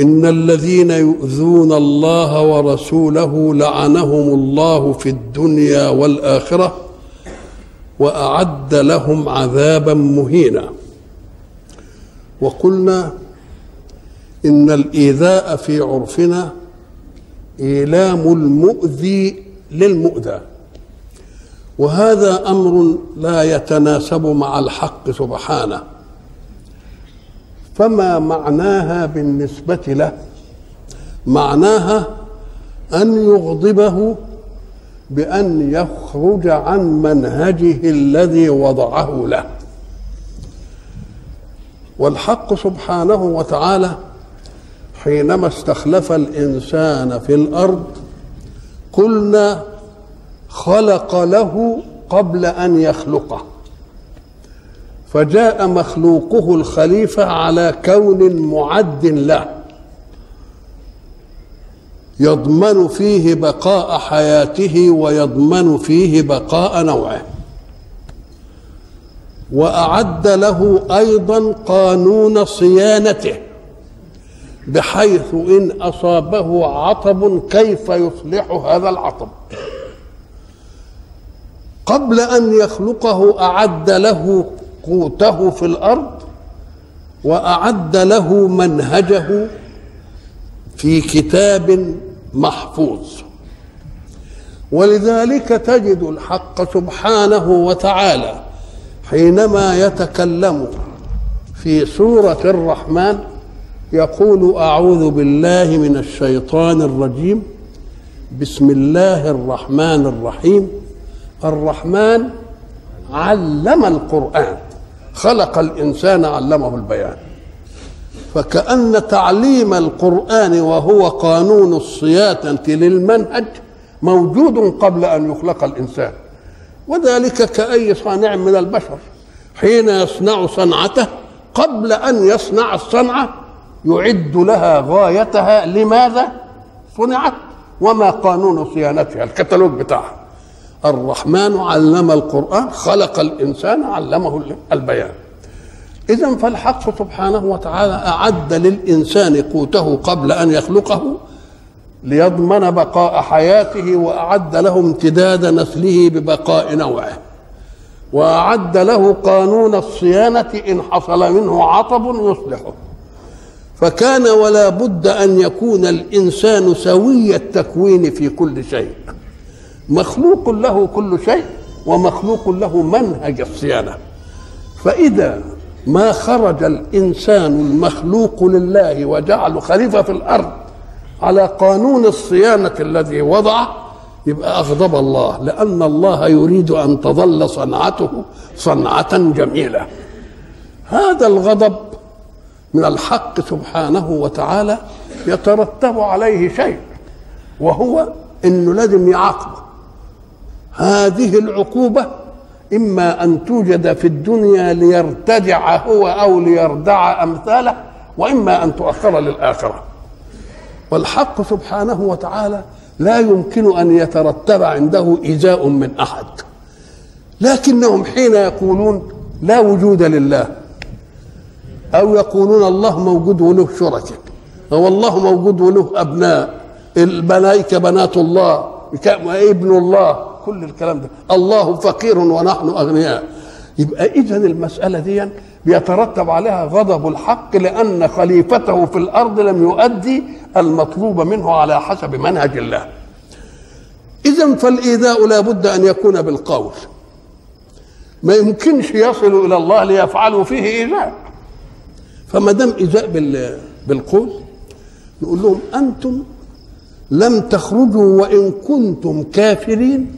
ان الذين يؤذون الله ورسوله لعنهم الله في الدنيا والاخره واعد لهم عذابا مهينا. وقلنا ان الايذاء في عرفنا ايلام المؤذي للمؤذى. وهذا أمر لا يتناسب مع الحق سبحانه. فما معناها بالنسبة له؟ معناها أن يغضبه بأن يخرج عن منهجه الذي وضعه له. والحق سبحانه وتعالى حينما استخلف الإنسان في الأرض قلنا خلق له قبل أن يخلقه. فجاء مخلوقه الخليفة على كون معد له. يضمن فيه بقاء حياته ويضمن فيه بقاء نوعه. وأعد له أيضا قانون صيانته بحيث إن أصابه عطب كيف يصلح هذا العطب. قبل أن يخلقه أعد له قوته في الأرض وأعد له منهجه في كتاب محفوظ. ولذلك تجد الحق سبحانه وتعالى حينما يتكلم في سورة الرحمن يقول أعوذ بالله من الشيطان الرجيم. بسم الله الرحمن الرحيم. الرحمن علم القرآن. خلق الإنسان علمه البيان. فكأن تعليم القرآن وهو قانون الصيانة للمنهج موجود قبل أن يخلق الإنسان. وذلك كأي صانع من البشر. حين يصنع صنعته قبل أن يصنع الصنعة يعد لها غايتها. لماذا؟ صنعت. وما قانون صيانتها الكتالوج بتاعها. الرحمن علم القرآن خلق الإنسان علمه البيان. إذا فالحق سبحانه وتعالى أعد للإنسان قوته قبل أن يخلقه ليضمن بقاء حياته وأعد له امتداد نسله ببقاء نوعه. وأعد له قانون الصيانة إن حصل منه عطب يصلحه. فكان ولا بد أن يكون الإنسان سوي التكوين في كل شيء. مخلوق له كل شيء ومخلوق له منهج الصيانة. فإذا ما خرج الإنسان المخلوق لله وجعله خليفة في الأرض على قانون الصيانة الذي وضعه يبقى أغضب الله لأن الله يريد أن تظل صنعته صنعة جميلة. هذا الغضب من الحق سبحانه وتعالى يترتب عليه شيء وهو انه لازم يعاقبه هذه العقوبة إما أن توجد في الدنيا ليرتدع هو أو ليردع أمثاله وإما أن تؤخر للآخرة. والحق سبحانه وتعالى لا يمكن أن يترتب عنده إيذاء من أحد. لكنهم حين يقولون لا وجود لله أو يقولون الله موجود وله شركاء أو الله موجود وله أبناء الملائكة بنات الله ابن الله؟ كل الكلام ده. الله فقير ونحن أغنياء. يبقى اذا المسألة دي بيترتب عليها غضب الحق لأن خليفته في الأرض لم يؤدي المطلوب منه على حسب منهج الله. اذا فالإيذاء لا بد أن يكون بالقول. ما يمكنش يصلوا إلى الله ليفعلوا فيه إيذاء. فما دام إيذاء بالقول نقول لهم أنتم لم تخرجوا وإن كنتم كافرين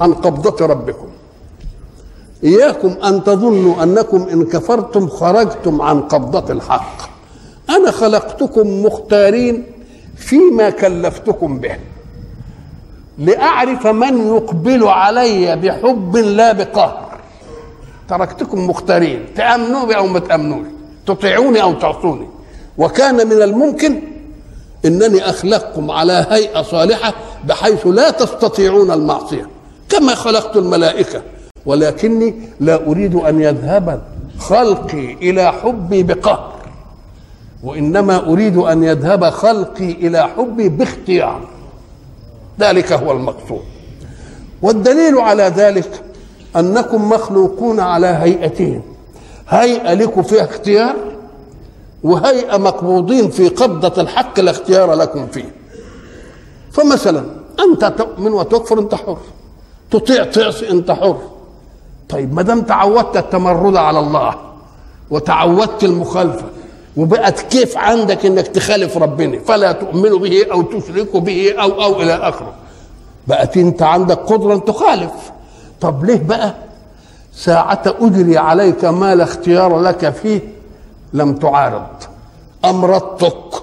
عن قبضة ربكم. إياكم أن تظنوا أنكم إن كفرتم خرجتم عن قبضة الحق. أنا خلقتكم مختارين فيما كلفتكم به. لأعرف من يقبل علي بحب لا بقهر. تركتكم مختارين تأمنوا بي أو ما تأمنوش تطيعوني أو تعصوني. وكان من الممكن إنني أخلقكم على هيئة صالحة بحيث لا تستطيعون المعصية. كما خلقت الملائكة. ولكني لا أريد أن يذهب خلقي إلى حبي بقهر. وإنما أريد أن يذهب خلقي إلى حبي باختيار. ذلك هو المقصود. والدليل على ذلك أنكم مخلوقون على هيئتين هيئة لكم فيها اختيار وهيئة مقبوضين في قبضة الحق لا اختيار لكم فيه. فمثلا أنت تؤمن وتكفر أنت حر. تطيع تعصي انت حر طيب ما دام تعودت التمرد على الله وتعودت المخالفة وبقت كيف عندك إنك تخالف ربنا فلا تؤمن به أو تشرك به أو أو إلى آخره. بقت أنت عندك قدرة إن تخالف. طب ليه بقى؟ ساعة أجري عليك ما لا اختيار لك فيه لم تعارض. أمرضتك.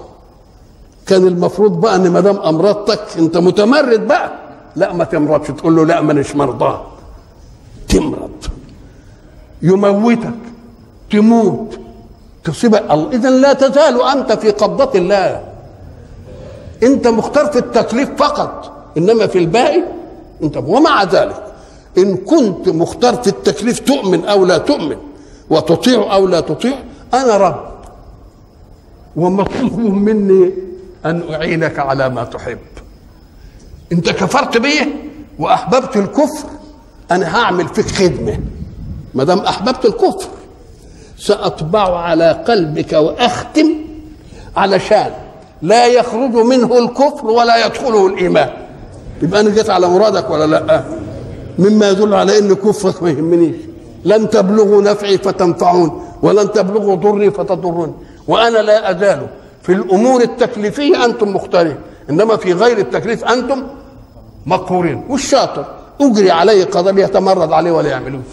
كان المفروض بقى إن ما دام أمرضتك أنت متمرد بقى. لا ما تمرضش. تقول له لا مانيش مرضاه تمرض. يموتك. تموت. تصيبك اذا لا تزال أنت في قبضة الله. أنت مختار في التكليف فقط. إنما في الباقي انت ومع ذلك إن كنت مختار في التكليف تؤمن أو لا تؤمن وتطيع أو لا تطيع أنا رب. ومطلوب مني أن أعينك على ما تحب. انت كفرت بي واحببت الكفر أنا هعمل فيك خدمة. ما دام احببت الكفر سأطبع على قلبك واختم علشان لا يخرج منه الكفر ولا يدخله الإيمان. يبقى أنا جيت على مرادك ولا لأ؟ مما يدل على إن كفرك ما يهمنيش. لن تبلغوا نفعي فتنفعون ولن تبلغوا ضري فتضرون. وأنا لا أزال في الأمور التكليفية أنتم مختارين. إنما في غير التكليف أنتم مقهورين. والشاطر أجري عليه قضاء يتمرد عليه ولا يعملوش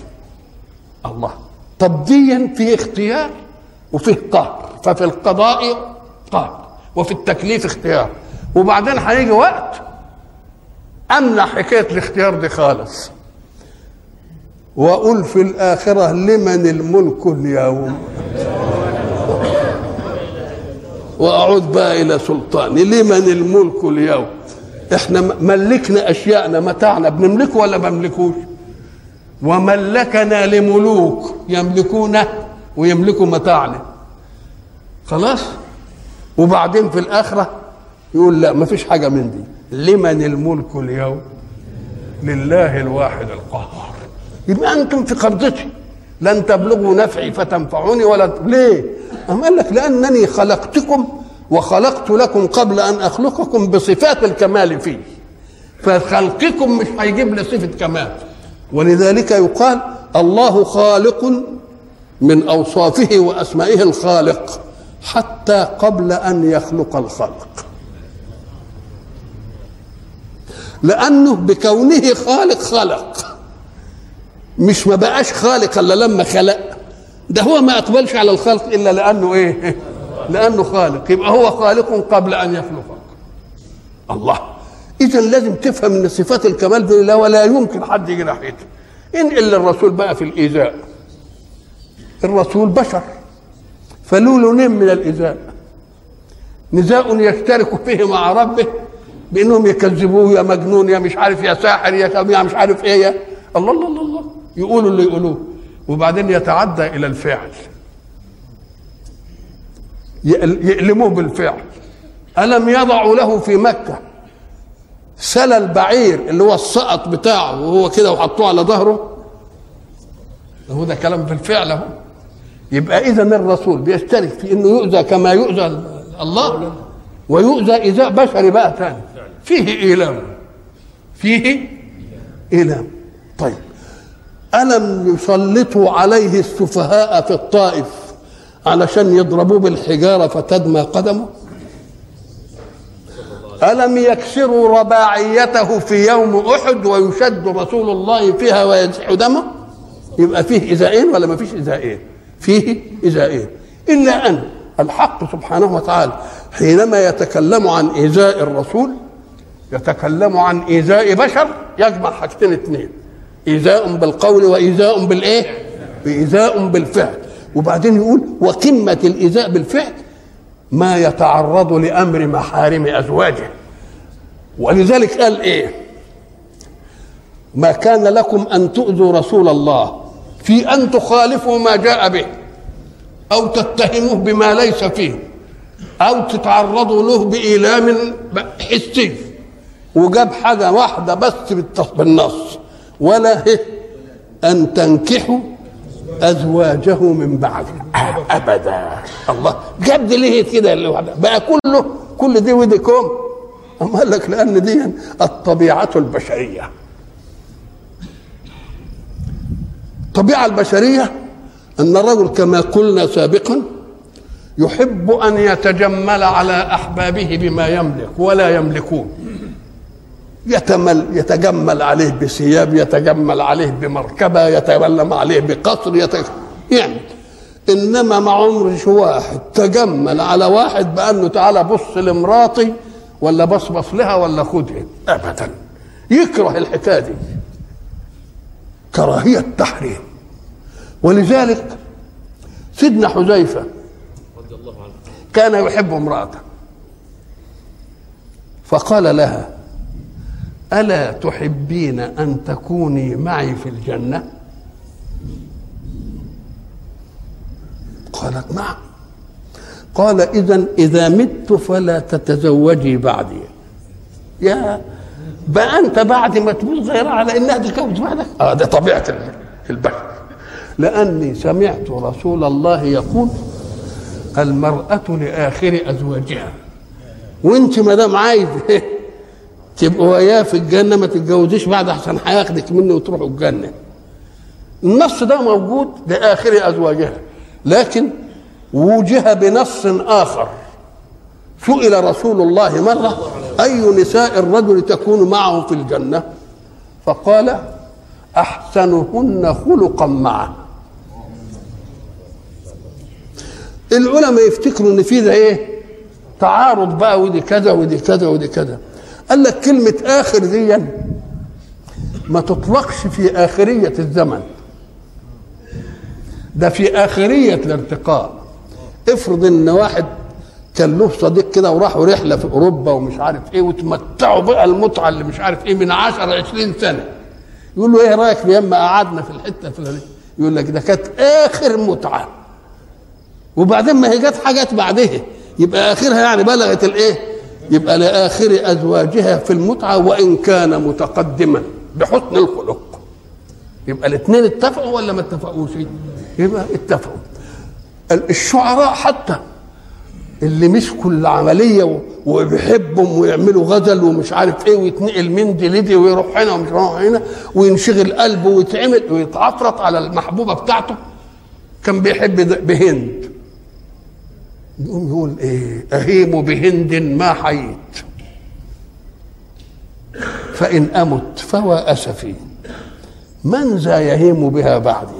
الله. طب دي في اختيار وفيه قهر. ففي القضاء قهر. وفي التكليف اختيار. وبعدين هيجي وقت أمنع حكاية الاختيار دي خالص. وأقول في الآخرة لمن الملك اليوم. وأعود بقى إلى سلطاني. لمن الملك اليوم. إحنا ملكنا أشياءنا متاعنا بنملكه ولا ما وملكنا لملوك يملكونه ويملكوا متاعنا. خلاص؟ وبعدين في الآخرة يقول لا ما فيش حاجة من دي. لمن الملك اليوم؟ لله الواحد القهار. يبقى أنتم في قبضتي. لن تبلغوا نفعي فتنفعوني ولا ليه؟ أم قال لك لأنني خلقتكم وخلقت لكم قبل أن أخلقكم بصفات الكمال فيه. فخلقكم مش هيجيب لي صفة كمال. ولذلك يقال الله خالق من أوصافه وأسمائه الخالق حتى قبل أن يخلق الخلق لأنه بكونه خالق خلق. مش ما بقاش خالق إلا لما خلق. ده هو ما أقبلش على الخلق إلا لأنه إيه؟ لأنه خالق. يبقى هو خالق قبل أن يخلقك الله. اذا لازم تفهم إن صفات الكمال دي لا ولا يمكن حد يجي ناحيته. انقل الرسول بقى في الإيذاء. الرسول بشر. فله لونين من الإيذاء. نزاع يشترك فيه مع ربه بأنهم يكذبوه يا مجنون يا مش عارف يا ساحر يا مش عارف إيه يا الله الله الله, الله. يقولوا اللي يقولوه. وبعدين يتعدى إلى الفعل يألموه بالفعل. ألم يضعوا له في مكة؟ سلى البعير اللي هو السقط بتاعه وهو كده وحطوه على ظهره. هو ده كلام في الفعل أهو. يبقى إذا الرسول بيشترك في إنه يؤذى كما يؤذى الله ويؤذى ايذاء بشري بقى ثاني فيه إيلام. فيه إيلام. طيب. ألم يسلطوا عليه السفهاء في الطائف؟ علشان يضربوه بالحجارة فتدمى قدمه؟ ألم يكسروا رباعيته في يوم أحد ويشد رسول الله فيها ويزح دمه؟ يبقى فيه إزائين ولا ما فيش إزائين؟ فيه إزائين. إلا أن الحق سبحانه وتعالى حينما يتكلم عن إيذاء الرسول يتكلم عن إيذاء بشر يجمع حاجتين اثنين إيذاء بالقول وإيذاء بالإيه؟ إيذاء بالفعل. وبعدين يقول وقمة الإيذاء بالفعل ما يتعرض لأمر محارم أزواجه. ولذلك قال إيه؟ ما كان لكم أن تؤذوا رسول الله في أن تخالفوا ما جاء به أو تتهموه بما ليس فيه أو تتعرضوا له بإيلام حسي. وجاب حاجة واحدة بس بالنص. ولا أن تنكحوا أزواجه من بعد. أبدا. الله. جاب دي ليه كده اللي بقى كله كل دي ودي كوم أما قال لك لأن دي الطبيعة البشرية. الطبيعة البشرية أن الرجل كما قلنا سابقا يحب أن يتجمل على أحبابه بما يملك ولا يملكون. يتمل يتجمل عليه بثياب يتجمل عليه بمركبة يتجمل عليه بقصر يعني إنما ما عمرش واحد تجمل على واحد بأنه تعالى بص لمراتي ولا بصبص لها ولا خدها. أبدا. يكره الحكاية دي. كراهية تحريم ولذلك سيدنا حذيفة كان يحب امرأته. فقال لها ألا تحبين أن تكوني معي في الجنة؟ قالت نعم. قال إذا إذا مت فلا تتزوجي بعدي. يا بقى أنت بعد ما تموت غير على إنها تتجوز بعدك آه ده طبيعة البشر لأني سمعت رسول الله يقول المرأة لآخر أزواجها. وأنت ما دام عايز تبقوا وياه في الجنة ما تتجوزيش بعد أحسن هياخدك مني وتروحوا الجنة. النص ده موجود لآخر أزواجها لكن وجه بنص آخر. سئل رسول الله مرة أي نساء الرجل تكون معه في الجنة؟ فقال أحسنهن خلقا معه العلماء يفتكروا إن في ده إيه؟ تعارض بقى ودي كذا ودي كذا ودي كذا. قال لك كلمة آخر دي ما تطلقش في آخرية الزمن. ده في آخرية الارتقاء. افرض إن واحد كان له صديق كده وراحوا رحلة في أوروبا ومش عارف إيه وتمتعوا بقى المتعة اللي مش عارف إيه من 10 20 سنة. يقول له إيه رأيك لما قعدنا في الحتة الفلانية؟ يقول لك ده كانت آخر متعة. وبعدين ما هي جت حاجات بعدها. يبقى آخرها يعني بلغت الإيه؟ يبقى لآخر أزواجها في المتعة وإن كان متقدما بحسن الخلق. يبقى الاثنين اتفقوا ولا ما اتفقوش؟ يبقى اتفقوا. الشعراء حتى اللي مسكوا العملية وبيحبهم ويعملوا غزل ومش عارف إيه ويتنقل من دي لدي ويروح هنا ومش يروح هنا وينشغل قلبه ويتعمل ويتعفرط على المحبوبة بتاعته. كان بيحب بهند. يقوم يقول إيه أهيم بهند ما حييت. فإن أمت فهو أسفي. من ذا يهيم بها بعدي؟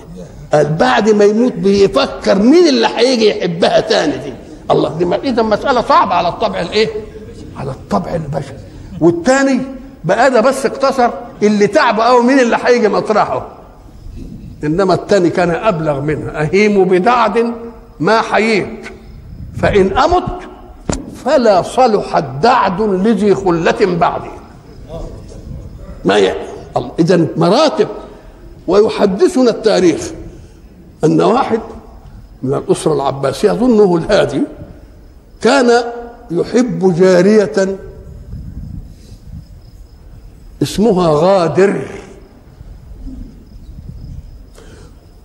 قال بعد ما يموت بيفكر مين اللي هيجي يحبها تاني دي؟ الله دي إذا مسألة صعبة على الطبع الإيه؟ على الطبع البشري. والتاني بقى ده بس اقتصر اللي تعب قوي مين اللي هيجي مطرحه. إنما التاني كان أبلغ منها. أهيم بدعد ما حييت. فإن أمت فلا صلح الدعد لذي خلة بعدي. ما يعني؟ إذا مراتب ويحدثنا التاريخ أن واحد من الأسرة العباسية أظنه الهادي كان يحب جارية اسمها غادر.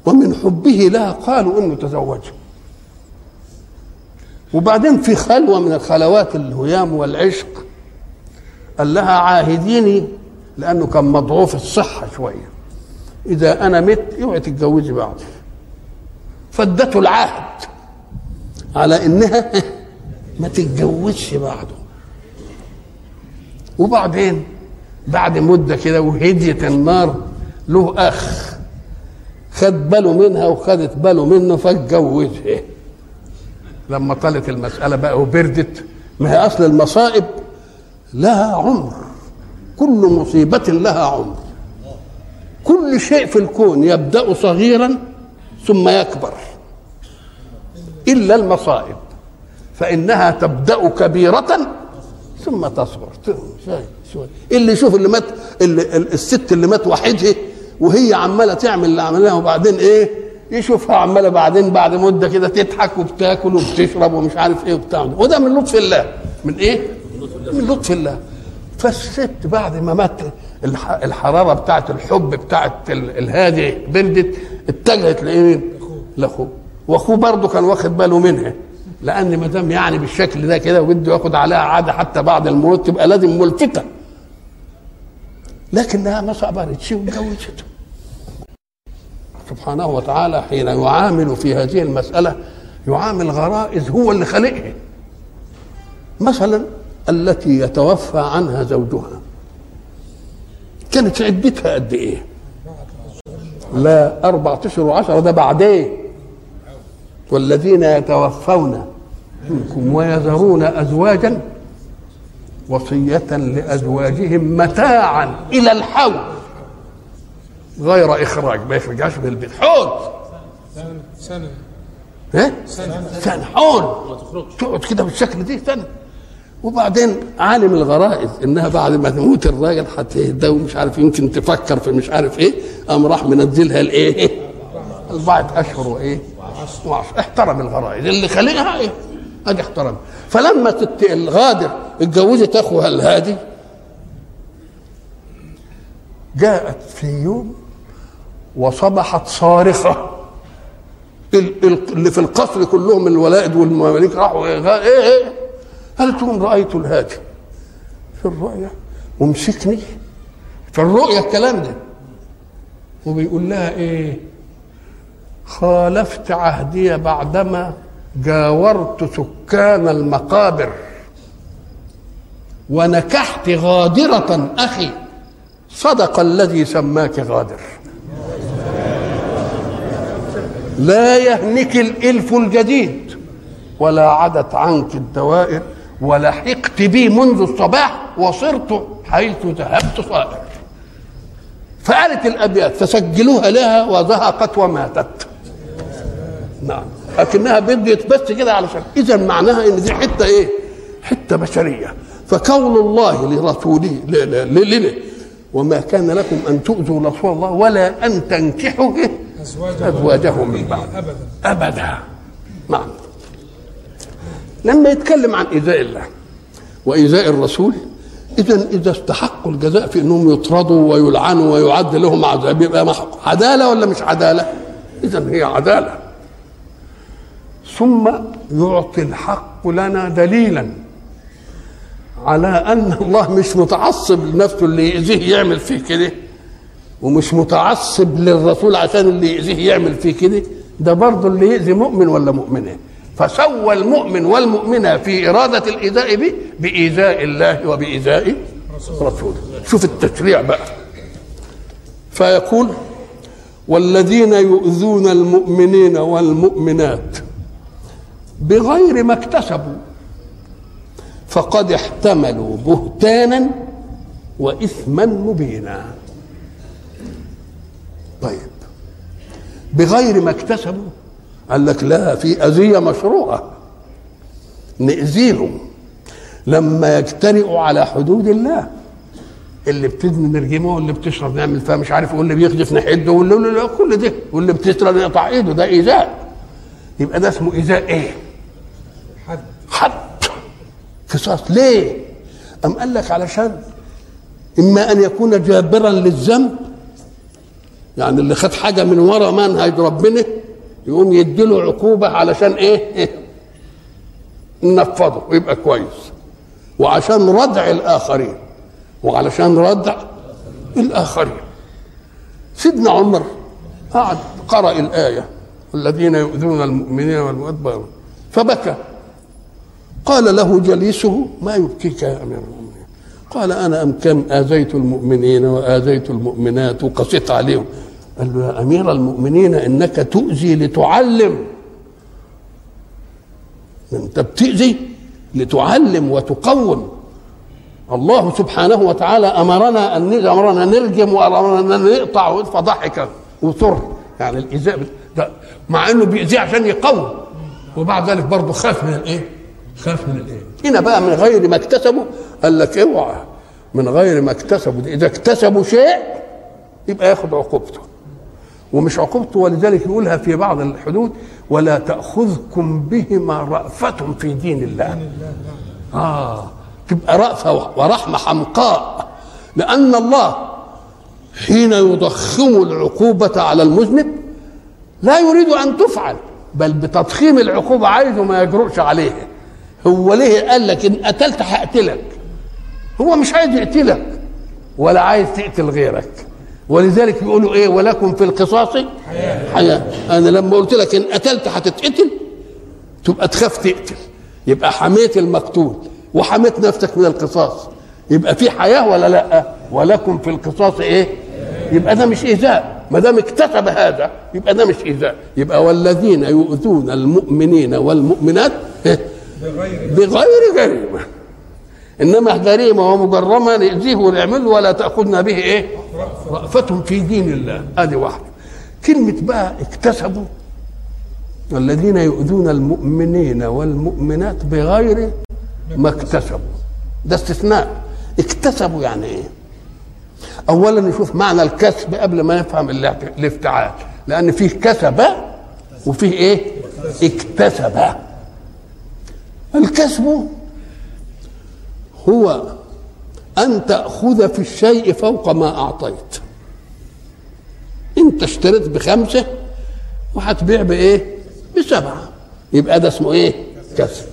ومن حبه لها قالوا انه تزوجها وبعدين في خلوة من الخلوات الهيام والعشق قال لها عاهديني لأنه كان مضعوف الصحة شوية. إذا أنا مت اوعي تتجوزي بعدي فادته العهد على إنها ما تتجوزش بعده وبعدين بعد مدة كده وهديت النار له أخ خد باله منها وخدت باله منه فاتجوزها. لما طالت المسألة بقى وبردت. ما هي أصل المصائب لها عمر. كل مصيبة لها عمر. كل شيء في الكون يبدأ صغيرا ثم يكبر. إلا المصائب. فإنها تبدأ كبيرة ثم تصغر. اللي يشوف اللي مات اللي الست اللي مات وحيدها وهي عمالة تعمل اللي عملناه وبعدين إيه؟ يشوفها عمالة بعدين بعد مدة كده تضحك وبتاكل وبتشرب ومش عارف إيه وبتاع. وده من لطف الله. من إيه؟ من لطف الله. فالست بعد ما مات الحرارة بتاعت الحب بتاعت الهادي بردت اتجهت لإيه؟ لأخوه. وأخوه برضه كان واخد باله منها. لأن ما دام يعني بالشكل ده كده وبده ياخد عليها عادة حتى بعد الموت تبقى لازم ملفته لكنها ما صبرتش واتجوزته. سبحانه وتعالى حين يعامل في هذه المسألة يعامل غرائز هو اللي خلقها. مثلا التي يتوفى عنها زوجها. كانت عدتها قد إيه؟ لا أربعة أشهر وعشرة ده بعدين. والذين يتوفون منكم ويذرون أزواجا وصية لأزواجهم متاعا إلى الحول. غير إخراج ما يخرجهاش من البيت. حول سنة. ها؟ سنة. سنة. حول تقعد كده بالشكل دي سنة. وبعدين عالم الغرائز إنها بعد ما تموت الراجل هتهدى ومش عارف يمكن تفكر في مش عارف إيه قام راح منزلها الايه؟ البعض أشهر وإيه؟ وعشر احترم الغرائز. اللي خلقها إيه؟ ادي احترم. فلما تت... الغادر اتجوزت أخوها الهادي جاءت في يوم وصبحت ال- اللي في القصر كلهم الولائد والمماليك راحوا إيه إيه, إيه؟ قالت لهم رأيت الهادي في الرؤيا ومسكني. في الرؤيا الكلام ده. وبيقول لها إيه؟ خالفت عهدي بعدما جاورت سكان المقابر. ونكحت غادرة أخي. صدق الذي سماك غادر. لا يهنك الإلف الجديد. ولا عدت عنك الدوائر ولحقت بي منذ الصباح وصرت حيث ذهبت صائر فقالت الأبيات فسجلوها لها وذهقت وماتت. نعم. لكنها بدت بس كده علشان إذا معناها إن دي حتة إيه؟ حتة بشرية. فكون الله لرسوله لنا وما كان لكم أن تؤذوا رسول الله ولا أن تنكحوا إيه؟ أزواجه ازواجه من بعد أبدا. أبدا. نعم. لما يتكلم عن إيذاء الله وإيذاء الرسول اذا إذا استحقوا الجزاء في أنهم يطردوا ويلعنوا ويعد لهم عذاب. يبقى محق عدالة ولا مش عدالة؟ اذا هي عدالة. ثم يعطي الحق لنا دليلا على أن الله مش متعصب لنفسه اللي يأذيه يعمل فيه كده. ومش متعصب للرسول عشان اللي يأذيه يعمل فيه كده. ده برضه اللي يأذي مؤمن ولا مؤمنة. فسوى المؤمن والمؤمنة في إرادة الإيذاء به بإيذاء الله وبإيذاء رسوله. شوف التشريع بقى. فيقول والذين يؤذون المؤمنين والمؤمنات بغير ما اكتسبوا فقد احتملوا بهتانا وإثما مبينا. طيب. بغير ما اكتسبوا قال لك لا في أذية مشروعة. نأذيهم لما يجترئوا على حدود الله. اللي بتزني نرجمه واللي بتشرب نعمل فيها مش عارف واللي بيخدف نحده واللي, واللي كل ده واللي بتسرق نقطع إيده ده إيذاء. يبقى ده اسمه إيذاء إيه؟ حد. حد. قصاص. ليه؟ أم قال لك علشان إما أن يكون جابرا للذنب يعني اللي خد حاجة من ورا منهج ربنا يقوم يديله عقوبة علشان إيه؟ ننفضه ويبقى كويس. وعشان ردع الآخرين. وعلشان ردع الآخرين. سيدنا عمر قعد قرأ الآية. الذين يؤذون المؤمنين والمؤمنات فبكى. قال له جليسه ما يبكيك يا أمير المؤمنين. قال أنا أم كم آذيت المؤمنين وآذيت المؤمنات وقسيت عليهم. قال له يا أمير المؤمنين إنك تؤذي لتعلم. أنت بتأذي لتعلم وتقوم. الله سبحانه وتعالى أمرنا أن أمرنا نرجم وأمرنا أن نقطع فضحك وسر يعني الايذاء ده مع إنه بيأذيه عشان يقوم. وبعد ذلك برضه خاف من الإيه؟ خاف من الإيه؟ هنا بقى من غير ما اكتسبوا قال لك اوعى من غير ما اكتسبوا إذا اكتسبوا شيء يبقى ياخد عقوبته. ومش عقوبته ولذلك يقولها في بعض الحدود ولا تأخذكم بهما رأفة في دين الله. آه تبقى رأفة ورحمة حمقاء. لأن الله حين يضخم العقوبة على المذنب لا يريد أن تفعل بل بتضخيم العقوبة عايزه ما يجرؤش عليها هو ليه قال لك إن قتلت هقتلك؟ هو مش عايز يقتلك ولا عايز تقتل غيرك. ولذلك يقولوا إيه؟ ولكم في القصاص حياة. أنا لما قلت لك إن قتلت هتتقتل تبقى تخاف تقتل. يبقى حميت المقتول وحميت نفسك من القصاص. يبقى في حياة ولا لأ؟ ولكم في القصاص إيه؟ يبقى ده مش إيذاء. ما دام اكتسب هذا يبقى ده مش إيذاء. يبقى والذين يؤذون المؤمنين والمؤمنات بغير جريمه إنما جريمه ومجرمه نأذيه ونعمله ولا تأخذنا به إيه؟ رأفة في دين الله. ادي واحدة. كلمة بقى اكتسبوا. والذين يؤذون المؤمنين والمؤمنات بغير ما اكتسبوا. ده استثناء. اكتسبوا يعني إيه؟ اولا نشوف معنى الكسب قبل ما نفهم الافتعال. لأن فيه كسب وفيه إيه؟ اكتسب. الكسب هو أن تأخذ في الشيء فوق ما أعطيت أنت اشتريت بخمسة وهتبيع بإيه؟ بسبعة يبقى ده اسمه إيه؟ كسب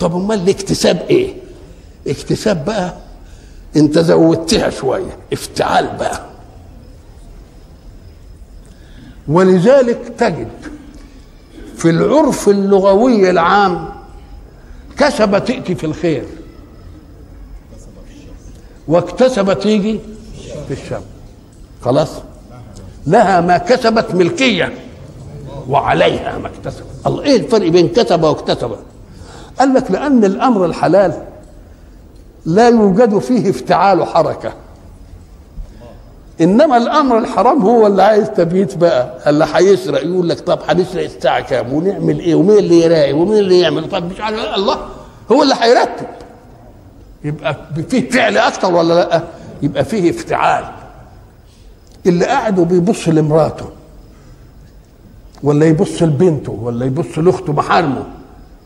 طب أمال الاكتساب إيه؟ اكتساب بقى أنت زودتها شوية افتعال بقى ولذلك تجد في العرف اللغوي العام كسب تأتي في الخير واكتسب تيجي في الشر خلاص؟ لها ما كسبت ملكية. وعليها ما اكتسبت. الله إيه الفرق بين كسب واكتسب؟ قال لك لأن الأمر الحلال لا يوجد فيه افتعال حركه إنما الأمر الحرام هو اللي عايز تبيت بقى. اللي هيسرق يقول لك طب هنسرق الساعة كام؟ ونعمل إيه؟ ومين اللي يراقي ومين اللي يعمل؟ طب مش عارف. الله هو اللي هيرتب. يبقى فيه فعل أكتر ولا لأ؟ يبقى فيه افتعال. اللي قاعد وبيبص لمراته ولا يبص لبنته ولا يبص لأخته محارمه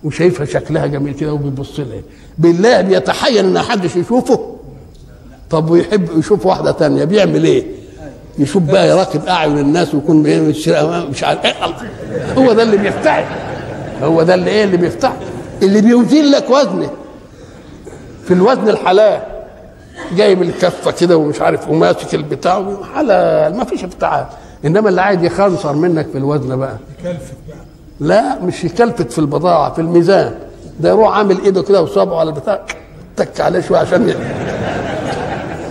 وشايفها شكلها جميل كده وبيبص لها. بالله بيتحين إن حدش يشوفه. طب ويحب يشوف واحدة تانية بيعمل إيه؟ يشوف بقى يراقب أعين الناس ويكون مش عارف إيه هو ده اللي بيفتعل. هو ده اللي إيه اللي بيفتعل؟ اللي بيوزن لك وزنه في الوزن الحلال. جايب الكفة كده ومش عارف وماسك البتاع حلال ما فيش افتعال. إنما اللي عايز يخنصر منك في الوزن بقى. يكلفت بقى. لا مش يكلفت في البضاعة في الميزان. ده يروح عامل إيده كده وصابعه على البتاع تك عليه شوية عشان ي...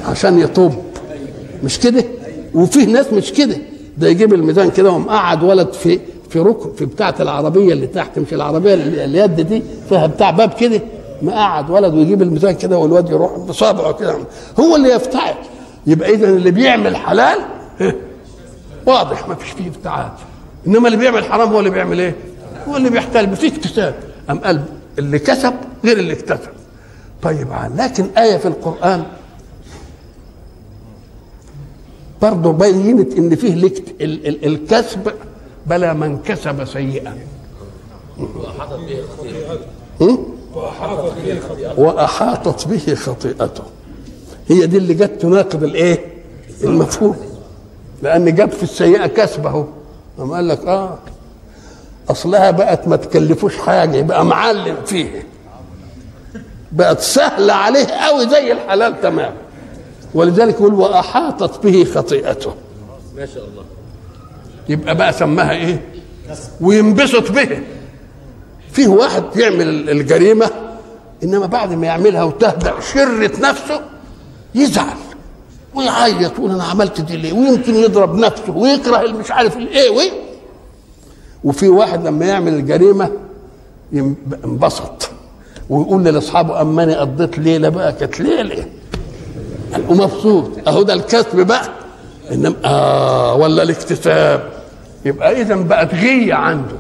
عشان يطب. مش كده؟ وفيه ناس مش كده. ده يجيب الميزان كده ومقعد ولد في في ركن في بتاعة العربية اللي تحت مش العربية اللي اليد دي فيها بتاع باب كده. مقعد ولد ويجيب الميزان كده والواد يروح بصابعه كده هو اللي يفتعل. يبقى اذا اللي بيعمل حلال واضح ما فيش فيه افتعال إنما اللي بيعمل حرام هو اللي بيعمل إيه؟ هو اللي بيحتال. فيه اكتساب. أم قال اللي كسب غير اللي اكتسب. طيب لكن آية في القرآن برضه بينت إن فيه ال ال الكسب بلا من كسب سيئا. به خطيئته. هي دي اللي جت تناقض الإيه؟ المفهوم. لأن جت في السيئة كسبه. قام قال لك آه أصلها بقت ما تكلفوش حاجة يبقى معلم فيه بقت سهله عليه قوي زي الحلال تمام. ولذلك يقول وأحاطت به خطيئته. ما شاء الله. يبقى بقى سماها إيه؟ وينبسط به. فيه واحد يعمل الجريمة إنما بعد ما يعملها وتهدأ شرة نفسه يزعل ويعيط يقول أنا عملت دي ليه؟ ويمكن يضرب نفسه ويكره مش عارف الايه وإيه وفي واحد لما يعمل الجريمة يم- انبسط ويقول لأصحابه اما أنا قضيت ليلة بقى؟ كانت ليلة. ومبسوط أهو ده الكسب بقى. انما آه ولا الاكتساب. يبقى اذا بقت غية عنده.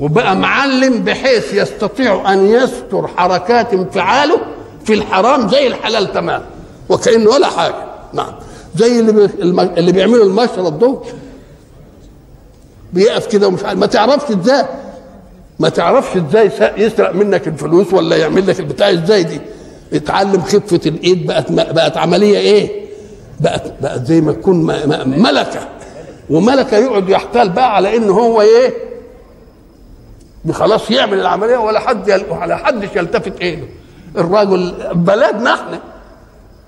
وبقى معلم بحيث يستطيع أن يستر حركات انفعاله في الحرام زي الحلال تمام. وكأنه ولا حاجة. نعم. زي اللي اللي بيعملوا المشرط دول. بيقف كده ومش عارف ما تعرفش إزاي ما تعرفش إزاي يسرق منك الفلوس ولا يعمل لك البتاع إزاي دي. اتعلم خفة الإيد. بقت بقت عملية إيه؟ بقت بقت زي ما تكون ملكة. وملكة يقعد يحتال بقى على إن هو إيه؟ خلاص يعمل العملية ولا حد يل... ولا حدش يلتفت إيده. الراجل بلدنا إحنا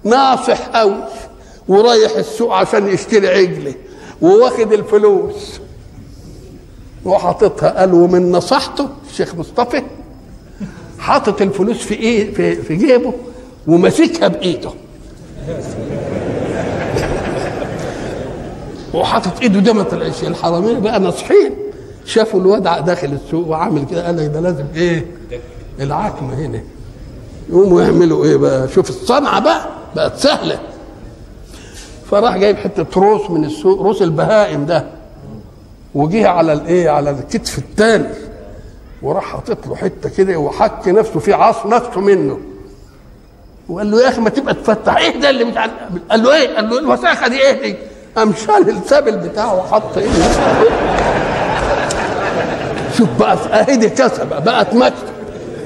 ناصح قوي ورايح السوق عشان يشتري عجلة وواخد الفلوس. وحاططها قال ومن نصحته الشيخ مصطفى حاطط الفلوس في إيه في, في جيبه وماسكها بإيده. وحاطط إيده ده ما طلعش الحرامين بقى ناصحين شافوا الواد داخل السوق وعامل كده قال لك ده لازم إيه؟ العكمه هنا. يقوموا يعملوا إيه بقى؟ شوف الصنعة بقى بقت سهلة. فراح جايب حتة روس من السوق روس البهائم ده. وجه على الايه على الكتف الثاني وراح حاطط له حتة كده وحك نفسه في عص نفسه منه. وقال له يا أخي ما تبقى تفتح. إيه ده اللي مش قال له إيه؟ قال له الوساخه دي إيه دي؟ قام شال السبل بتاعه وحط إيه شوف بقى اهي دي كسبه بقت مكسب.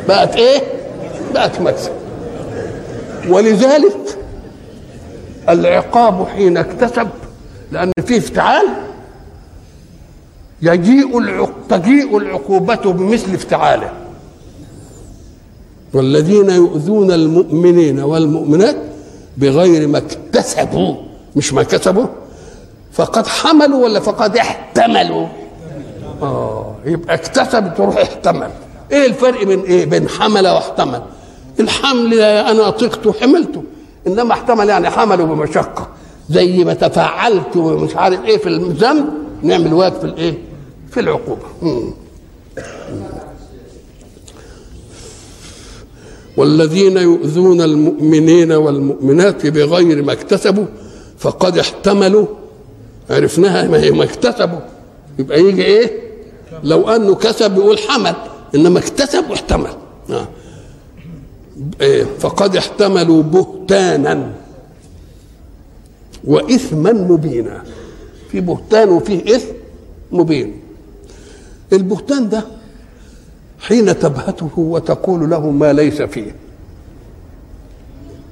بقت إيه؟ بقت مكسب. ولذلك العقاب حين اكتسب لأن فيه افتعال يجيء العق... تجيء العقوبة بمثل افتعاله. والذين يؤذون المؤمنين والمؤمنات بغير ما اكتسبوا مش ما كسبوا فقد حملوا ولا فقد احتملوا. آه يبقى اكتسب تروح احتمل. إيه الفرق بين إيه؟ بين حمل واحتمل. الحمل أنا أطقته وحملته إنما احتمل يعني حمله بمشقة. زي ما تفاعلت ومش عارف إيه في الذنب نعمل واجب في الإيه؟ في العقوبة. مم. والذين يؤذون المؤمنين والمؤمنات بغير ما اكتسبوا فقد احتملوا. عرفناها ما هي ما اكتسبوا. يبقى يجي إيه؟ لو أنه كسب يقول حمل إنما اكتسب واحتمل. آه. إيه فقد احتملوا بهتانا وإثما مبينا. في بهتان وفيه إثم مبين. البهتان ده حين تبهته وتقول له ما ليس فيه.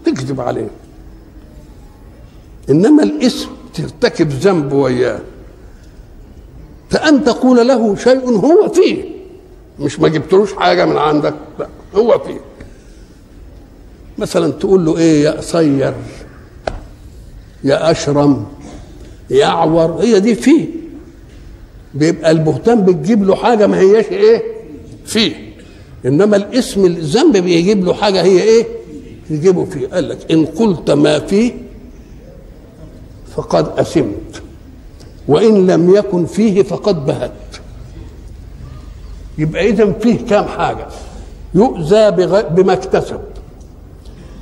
تكذب عليه. إنما الاسم ترتكب ذنب وياه. فأن تقول له شيء هو فيه. مش ما جبتلوش حاجة من عندك. لا هو فيه. مثلا تقول له إيه يا قصير يا أشرم يا اعور هي دي فيه. بيبقى البهتان بتجيب له حاجة ما هياش إيه؟ فيه. إنما الاسم الذنب بيجيب له حاجة هي إيه؟ يجيبه فيه. قال لك إن قلت ما فيه فقد اثمت وإن لم يكن فيه فقد بهت. يبقى اذا فيه كام حاجة؟ يؤذى. بما اكتسب.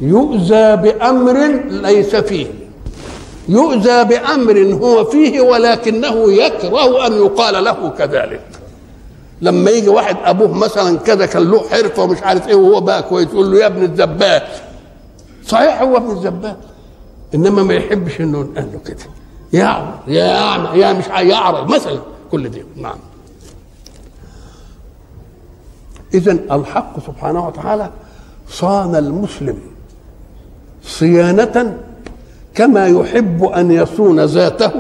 يؤذى بأمر ليس فيه. يؤذى بأمر هو فيه ولكنه يكره أن يقال له كذلك. لما يجي واحد أبوه مثلا كذا كان له حرفة ومش عارف إيه وهو بقى كويس يقول له يا ابن الزبال صحيح هو ابن الزبال إنما ما يحبش انه ينقال له كده. يا يا اعمى يا مش يعرض مثلا كل دي. نعم. اذا الحق سبحانه وتعالى صان المسلم صيانة كما يحب أن يصون ذاته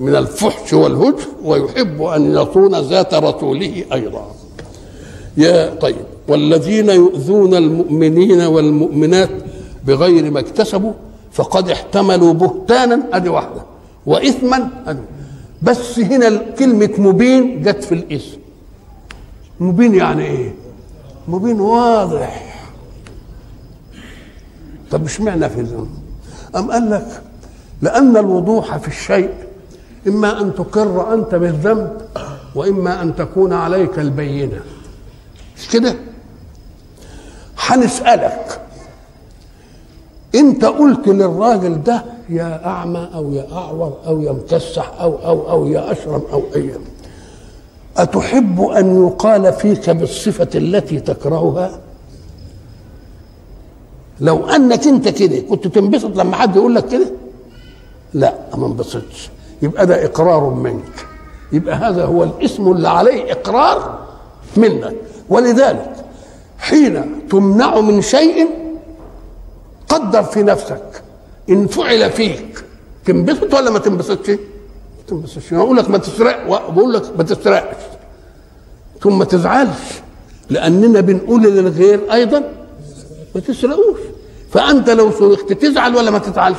من الفحش والهجر ويحب أن يصون ذات رسوله أيضا. يا طيب والذين يؤذون المؤمنين والمؤمنات بغير ما اكتسبوا فقد احتملوا بهتانا ادي واحدة وإثما ادي بس هنا كلمة مبين جت في الاسم. مبين يعني إيه؟ مبين واضح. طب اشمعنى في ذنب أم قال لك لأن الوضوح في الشيء إما أن تقر أنت بالذنب وإما أن تكون عليك البينة. مش كده؟ هنسألك انت قلت للراجل ده يا اعمى أو يا اعور أو يا مكسح أو أو أو يا اشرم أو اي اتحب ان يقال فيك بالصفة التي تكرهها؟ لو انك انت كده كنت تنبسط لما حد يقول لك كده؟ لا ما انبسطش يبقى ده اقرار منك. يبقى هذا هو الاسم اللي عليه اقرار منك. ولذلك حين تمنع من شيء قدر في نفسك إن فعل فيك. تنبسط ولا ما تنبسطش؟ ما تنبسطش. أقول لك ما تسرق بقول لك ما تسرقش. ثم ما تزعلش. لأننا بنقول للغير أيضا ما تسرقوش. فأنت لو سرقت تزعل ولا ما تزعلش؟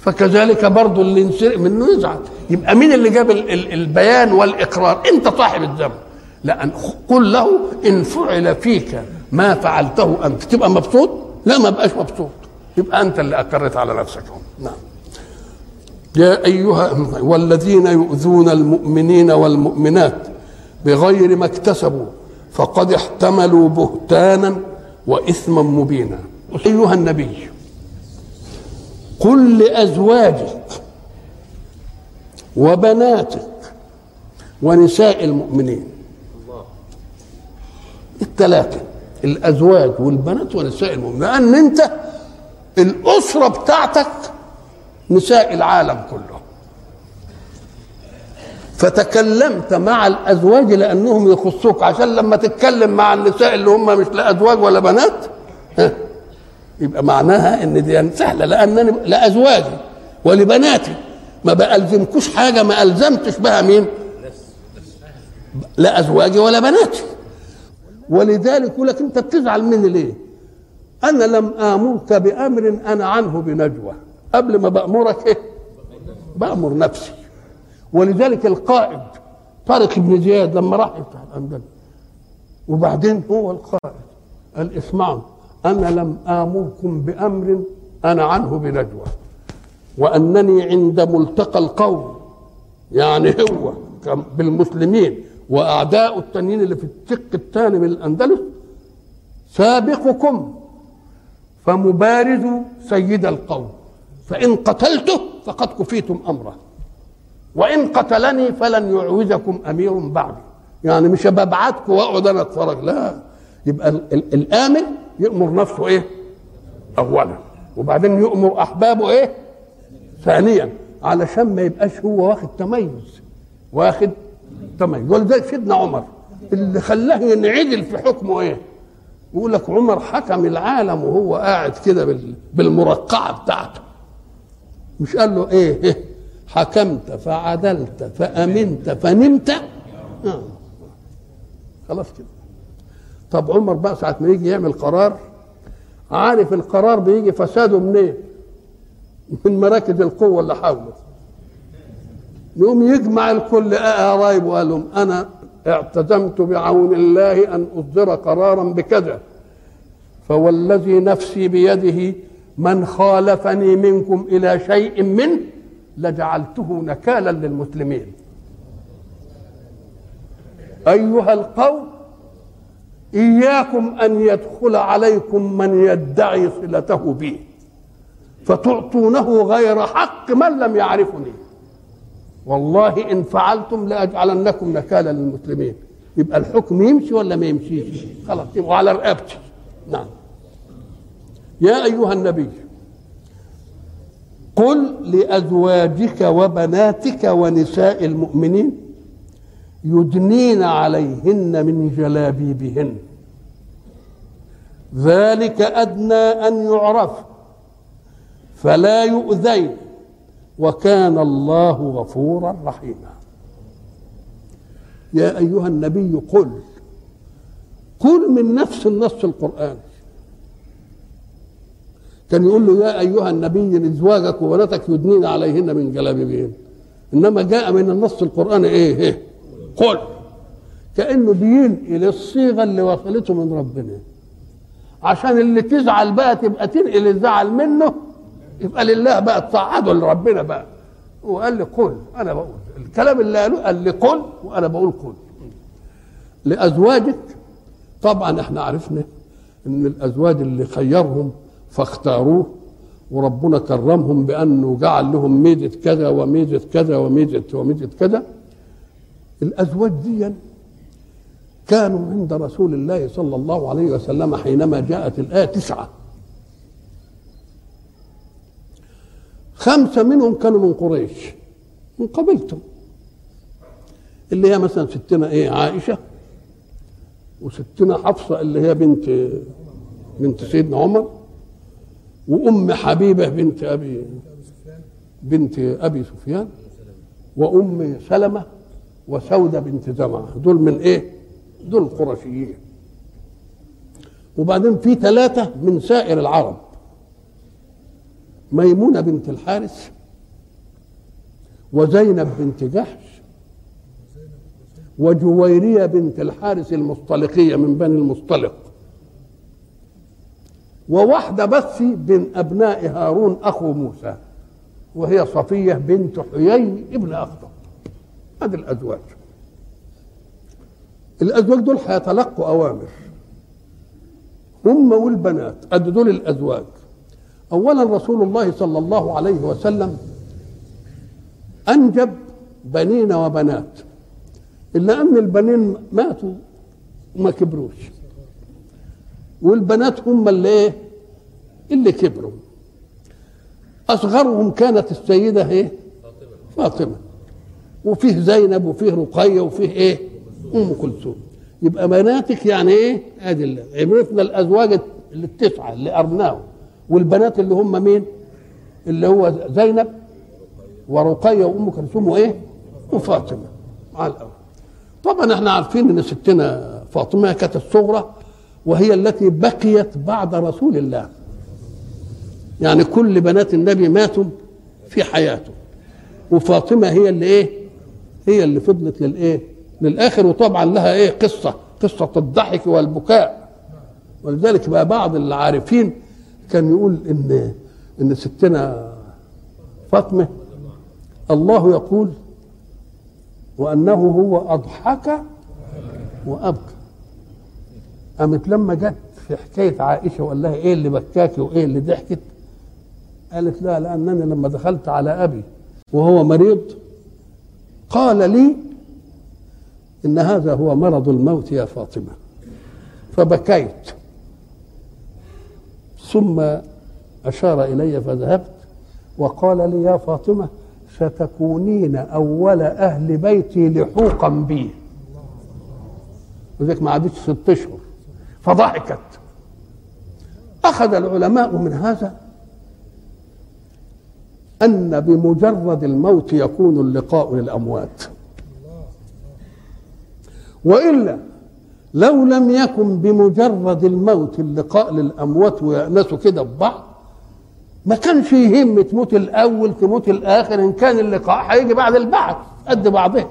فكذلك برضه اللي ينسرق منه يزعل. يبقى مين اللي جاب ال- ال- البيان والإقرار؟ أنت صاحب الذنب. لأن قل له إن فعل فيك ما فعلته أنت. تبقى مبسوط؟ لا ما بقاش مبسوط. يبقى أنت اللي اقرت على نفسك نعم. يا أيها والذين يؤذون المؤمنين والمؤمنات بغير ما اكتسبوا فقد احتملوا بهتانا وإثما مبينا. أيها النبي قل لأزواجك وبناتك ونساء المؤمنين. الثلاثة الأزواج والبنات ونساء المؤمنين. لأن أنت الأسرة بتاعتك نساء العالم كله. فتكلمت مع الأزواج لأنهم يخصوك عشان لما تتكلم مع النساء اللي هم مش لا أزواج ولا بنات ها يبقى معناها إن دي سهلة لانني لازواجي ولبناتي ما بألزمكوش حاجة ما ألزمتش بها مين؟ لا أزواجي ولا بناتي. ولذلك يقول لك أنت بتزعل مني ليه؟ أنا لم آمرك بأمر أنا عنه بنجوى. قبل ما بأمرك إيه؟ بأمر نفسي. ولذلك القائد طارق بن زياد لما راح يفتح الاندلس وبعدين هو القائد قال اسمعوا أنا لم آمركم بأمر أنا عنه بنجوى. وأنني عند ملتقى القوم يعني هو بالمسلمين وأعداء التانيين اللي في الشق الثاني من الأندلس سابقكم فمبارز سيد القوم. فإن قتلته فقد كفيتم أمره. وإن قتلني فلن يعوزكم أمير بعدي. يعني مش ببعتكم وأقعد أنا أتفرج. لا. يبقى ال- ال- الامر يأمر نفسه إيه؟ اولا. وبعدين يأمر أحبابه إيه؟ ثانيا. علشان ما يبقاش هو واخد تميز. واخد تميز. ولذلك سيدنا عمر اللي خلاه ينعدل في حكمه إيه؟ يقول لك عمر حكم العالم وهو قاعد كده بال- بالمرقعة بتاعته. مش قال له إيه, إيه حكمت فعدلت فأمنت فنمت؟ آه. خلاص كده. طب عمر بقى ساعة ما يجي يعمل قرار عارف القرار بيجي فساده منين؟ من مراكز القوة اللي حوله. يقوم يجمع الكل قرايب وقال لهم أنا اعتزمت بعون الله أن أصدر قرارا بكذا. فوالذي نفسي بيده من خالفني منكم إلى شيء منه لجعلته نكالا للمسلمين. أيها القوم إياكم أن يدخل عليكم من يدعي صلته بي فتعطونه غير حق من لم يعرفني. والله إن فعلتم لأجعلنكم نكالا للمسلمين. يبقى الحكم يمشي ولا ما يمشيش؟ خلاص يبقى على رقبتي. نعم. يا أيها النبي قل لأزواجك وبناتك ونساء المؤمنين يدنين عليهن من جلابيبهن. ذلك أدنى أن يعرف. فلا يؤذين. وكان الله غفورا رحيما. يا أيها النبي قل قل من نفس النص القراني كان يقول له يا أيها النبي لازواجك وبناتك يدنين عليهن من جلابيبهن. إنما جاء من النص القراني إيه, إيه؟ قل. كأنه بينقل الصيغة اللي وصلته من ربنا. عشان اللي تزعل بقى تبقى تنقل الزعل منه يبقى لله بقى تصعده لربنا بقى. وقال لي قل أنا بقول. الكلام اللي قاله قال لي قل وأنا بقول قل لأزواجك طبعا إحنا عرفنا إن الأزواج اللي خيرهم فاختاروه وربنا كرمهم بأنه جعل لهم ميزة كذا وميزة كذا وميزة وميزة كذا. الأزواج دي كانوا عند رسول الله صلى الله عليه وسلم حينما جاءت الآية تسعة. خمسة منهم كانوا من قريش من قبيلته اللي هي مثلا ستنا إيه عائشة وستنا حفصة اللي هي بنت بنت سيدنا عمر وأم حبيبة بنت أبي بنت أبي سفيان وأم سلمة وسودة بنت زمعه دول من إيه؟ دول قرشيين. وبعدين في ثلاثة من سائر العرب. ميمونة بنت الحارث وزينب بنت جحش وجويرية بنت الحارث المصطلقيه من بني المصطلق وواحدة بس من أبناء هارون أخو موسى وهي صفية بنت حيي ابن أخطب. هذه الأزواج. الأزواج دول هيتلقوا أوامر. هم والبنات أد دول الأزواج. أولا رسول الله صلى الله عليه وسلم أنجب بنين وبنات إلا أن البنين ماتوا وما كبروش والبنات هم اللي إيه اللي كبروا. أصغرهم كانت السيدة إيه؟ فاطمة. وفيه زينب وفيه رقية وفيه إيه؟ أم كلثوم. يبقى بناتك يعني إيه؟ ادي عرفنا الأزواج التسعة اللي ارناهم والبنات اللي هم مين؟ اللي هو زينب ورقية وأم كلثوم وإيه؟ وفاطمة. على الأول. طبعا إحنا عارفين إن ستنا فاطمة كانت الصغرى وهي التي بقيت بعد رسول الله. يعني كل بنات النبي ماتوا في حياته وفاطمة هي اللي إيه؟ هي اللي فضلت للإيه؟ للآخر وطبعا لها إيه؟ قصة قصة الضحك والبكاء. ولذلك بقى بعض العارفين كان يقول إن إن ستنا فاطمة الله يقول وأنه هو أضحك وأبكى. قامت لما جت في حكاية عائشة وقال لها إيه اللي بكاكي وإيه اللي ضحكت؟ قالت لا لأنني لما دخلت على أبي وهو مريض قال لي إن هذا هو مرض الموت يا فاطمة. فبكيت. ثم أشار إلي فذهبت وقال لي يا فاطمة ستكونين أول أهل بيتي لحوقا بي. وذلك ما عادتش ست أشهر. فضحكت. أخذ العلماء من هذا أن بمجرد الموت يكون اللقاء للأموات. وإلا لو لم يكن بمجرد الموت اللقاء للأموات ويأنسوا كده ببعض ما كانش يهم تموت الأول تموت الآخر إن كان اللقاء هيجي بعد البعث قد بعضه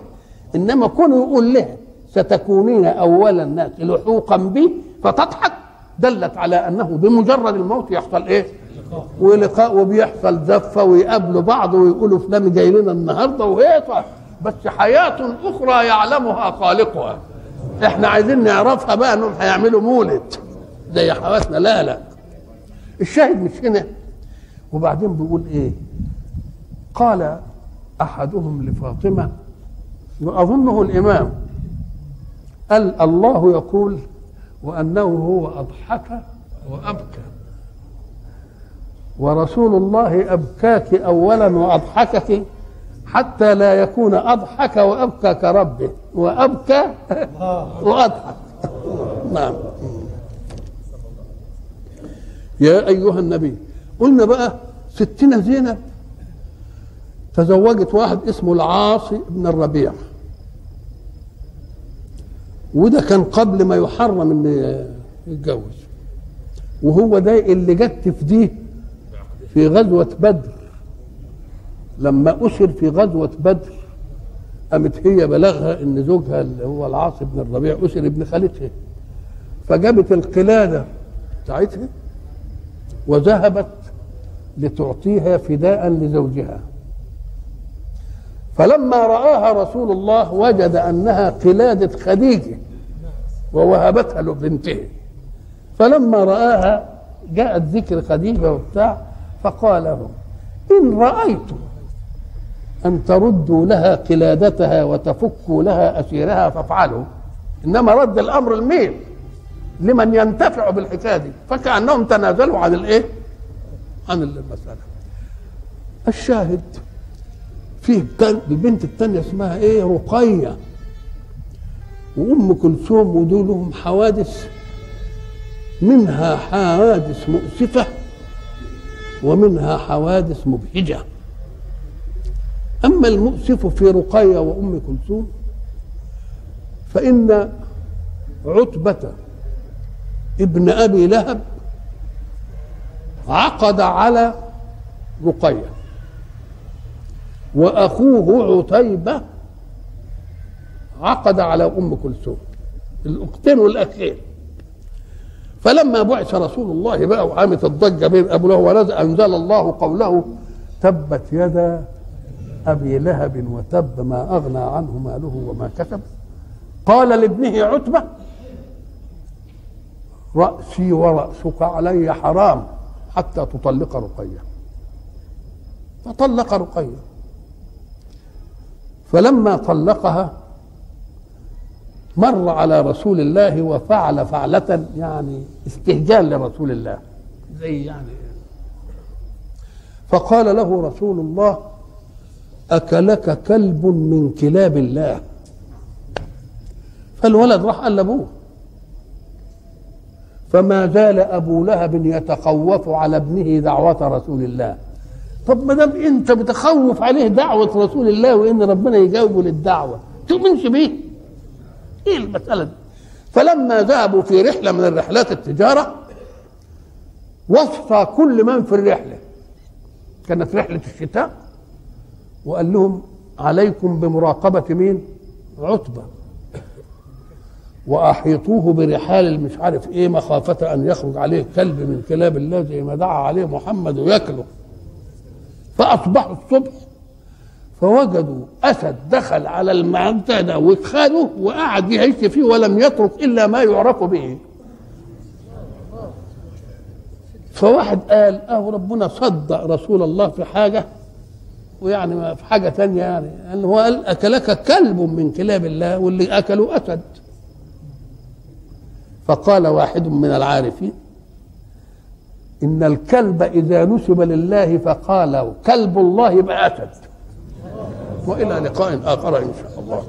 إنما كونه يقول لها ستكونين اول الناس لحوقا بي فتضحك. دلت على أنه بمجرد الموت يحصل إيه؟ ولقاء وبيحصل زفة ويقابلوا بعض ويقولوا فلان جاي لنا النهارده وهي بس حياة أخرى يعلمها خالقها. إحنا عايزين نعرفها بقى انهم هيعملوا مولد. زي حواسنا. لا لا. الشاهد مش هنا. وبعدين بيقول إيه؟ قال أحدهم لفاطمة وأظنه الإمام قال الله يقول وأنه هو أضحك وأبكى. ورسول الله أبكاك اولا وأضحكك. حتى لا يكون أضحك وابكى كربه وأبكى وأضحك. نعم. يا أيها النبي قلنا بقى ستنا زينب تزوجت واحد اسمه العاصي بن الربيع. وده كان قبل ما يحرم ان يتجوز. وهو ده اللي جت تفديه في غزوة بدر. لما أسر في غزوة بدر قامت هي بلغها إن زوجها اللي هو العاص بن الربيع أسر ابن خالتها فجابت القلادة بتاعتها وذهبت لتعطيها فداء لزوجها. فلما رآها رسول الله وجد أنها قلادة خديجة ووهبتها لبنته. فلما رآها جاءت ذكر خديجة وبتاع فقال لهم إن رأيتم أن تردوا لها قلادتها وتفكوا لها أسيرها فافعلوا. إنما رد الأمر لمين؟ لمن ينتفع بالحكاية دي. فكأنهم تنازلوا عن الإيه؟ عن المسألة. الشاهد فيه البنت التانية اسمها إيه؟ رقية. وأم كلثوم ودول لهم حوادث منها حوادث مؤسفة ومنها حوادث مبهجة. أما المؤسف في رقية وأم كلثوم فإن عتبة ابن أبي لهب عقد على رقية وأخوه عتيبة عقد على أم كلثوم الأختين والأخين فلما بعث رسول الله بقى وقامت الضجة بين أبو لهب ونزل أنزل الله قوله تبت يدا أبي لهب وتب ما أغنى عنه ماله وما كسب قال لابنه عتبة رأسي ورأسك علي حرام حتى تطلق رقية. فطلق رقية. فلما طلقها مر على رسول الله وفعل فعلة يعني استهجان لرسول الله. زي يعني. فقال له رسول الله أكلك كلب من كلاب الله. فالولد راح قال لأبوه. فما زال أبو لهب يتخوف على ابنه دعوة رسول الله. طب ما دام أنت بتخوف عليه دعوة رسول الله وإن ربنا يجاوبه للدعوة تؤمنش بيه. إيه المسألة دي؟ فلما ذهبوا في رحلة من الرحلات التجارة وصى كل من في الرحلة. كانت رحلة الشتاء. وقال لهم عليكم بمراقبة مين؟ عتبة. وأحيطوه برحال المش عارف إيه مخافة أن يخرج عليه كلب من كلاب الله زي ما دعا عليه محمد وياكله. فأصبحوا الصبح فوجدوا أسد دخل على المنطقة وخده وقعد يعيش فيه ولم يترك إلا ما يعرف به. فواحد قال آه ربنا صدق رسول الله في حاجة؟ ويعني في حاجة ثانية يعني ان هو قال أكلك كلب من كلاب الله واللي أكلوا اسد فقال واحد من العارفين إن الكلب إذا نسب لله فقال كلب الله يبقى اسد وإلى لقاء آخر إن شاء الله.